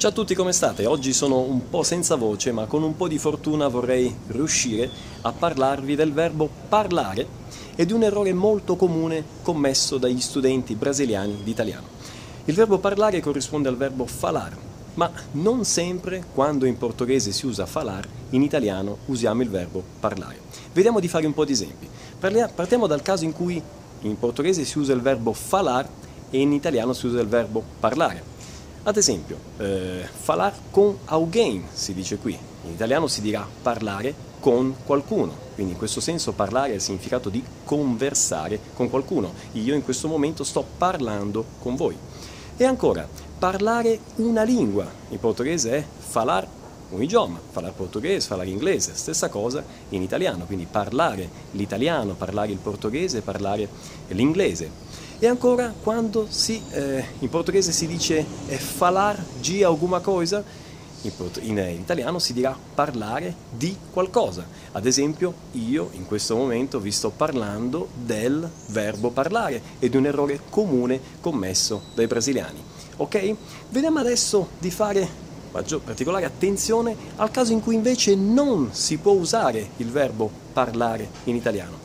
Ciao a tutti, come state? Oggi sono un po' senza voce, ma con un po' di fortuna vorrei riuscire a parlarvi del verbo parlare e di un errore molto comune commesso dagli studenti brasiliani di italiano. Il verbo parlare corrisponde al verbo falar, ma non sempre quando in portoghese si usa falar, in italiano usiamo il verbo parlare. Vediamo di fare un po' di esempi. Partiamo dal caso in cui in portoghese si usa il verbo falar e in italiano si usa il verbo parlare. Ad esempio, eh, falar con alguém si dice qui, in italiano si dirà parlare con qualcuno, quindi in questo senso parlare ha il significato di conversare con qualcuno. Io in questo momento sto parlando con voi. E ancora, parlare una lingua, in portoghese è falar un idioma, parlare portoghese, parlare inglese, stessa cosa in italiano, quindi parlare l'italiano, parlare il portoghese, parlare l'inglese. E ancora quando si, eh, in portoghese si dice eh, falar di alguma cosa, in, in, in, italiano si dirà parlare di qualcosa. Ad esempio, io in questo momento vi sto parlando del verbo parlare e di un errore comune commesso dai brasiliani. Ok? Vediamo adesso di fare particolare attenzione al caso in cui invece non si può usare il verbo parlare in italiano.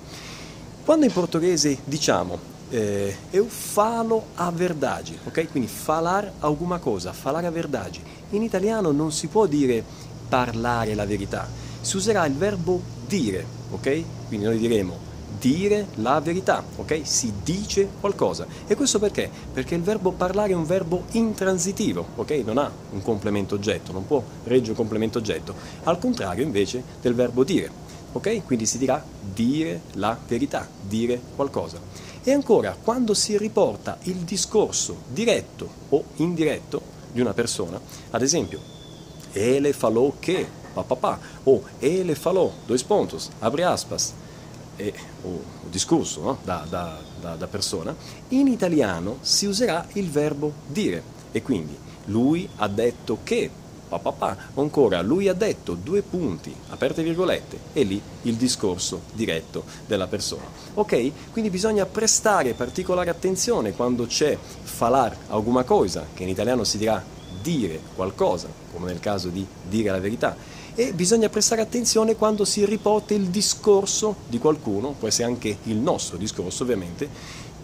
Quando in portoghese diciamo eh, eu falo a verdade, ok? Quindi falar alguma cosa, falar a verdade. In italiano non si può dire parlare la verità, si userà il verbo dire, ok? Quindi noi diremo dire la verità, ok? Si dice qualcosa. E questo perché? Perché il verbo parlare è un verbo intransitivo, ok? Non ha un complemento oggetto, non può reggere un complemento oggetto. Al contrario invece del verbo dire. Ok? Quindi si dirà dire la verità, dire qualcosa. E ancora, quando si riporta il discorso diretto o indiretto di una persona, ad esempio, ele falou che, papà, o ele falou, dois pontos, abre aspas, e, o discorso no? da, da, da, da persona, in italiano si userà il verbo dire. E quindi lui ha detto che papà, ancora lui ha detto due punti, aperte virgolette, e lì il discorso diretto della persona. Ok? Quindi bisogna prestare particolare attenzione quando c'è falar alguma cosa, che in italiano si dirà dire qualcosa, come nel caso di dire la verità, e bisogna prestare attenzione quando si riporta il discorso di qualcuno, può essere anche il nostro discorso ovviamente,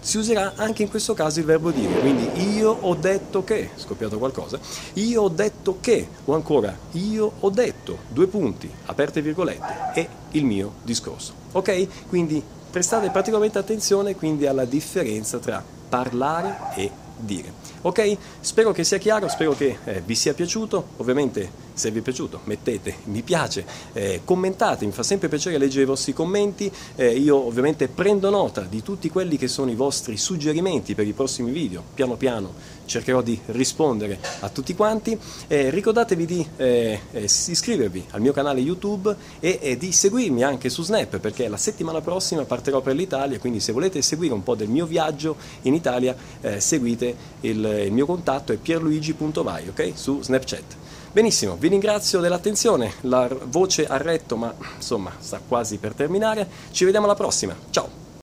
si userà anche in questo caso il verbo dire, quindi io ho detto che, scoppiato qualcosa, io ho detto che, o ancora io ho detto, due punti, aperte virgolette, è il mio discorso. Ok? Quindi prestate particolarmente attenzione quindi alla differenza tra parlare e dire. Ok? Spero che sia chiaro, spero che eh, vi sia piaciuto, ovviamente se vi è piaciuto mettete mi piace, eh, commentate, mi fa sempre piacere leggere i vostri commenti, eh, io ovviamente prendo nota di tutti quelli che sono i vostri suggerimenti per i prossimi video, piano piano cercherò di rispondere a tutti quanti, eh, ricordatevi di eh, eh, iscrivervi al mio canale YouTube e di seguirmi anche su Snap perché la settimana prossima partirò per l'Italia, quindi se volete seguire un po' del mio viaggio in Italia seguite il, il mio contatto è pierluigi.vai, ok? Su Snapchat. Benissimo, vi ringrazio dell'attenzione, la voce ha retto ma insomma sta quasi per terminare, ci vediamo alla prossima, ciao!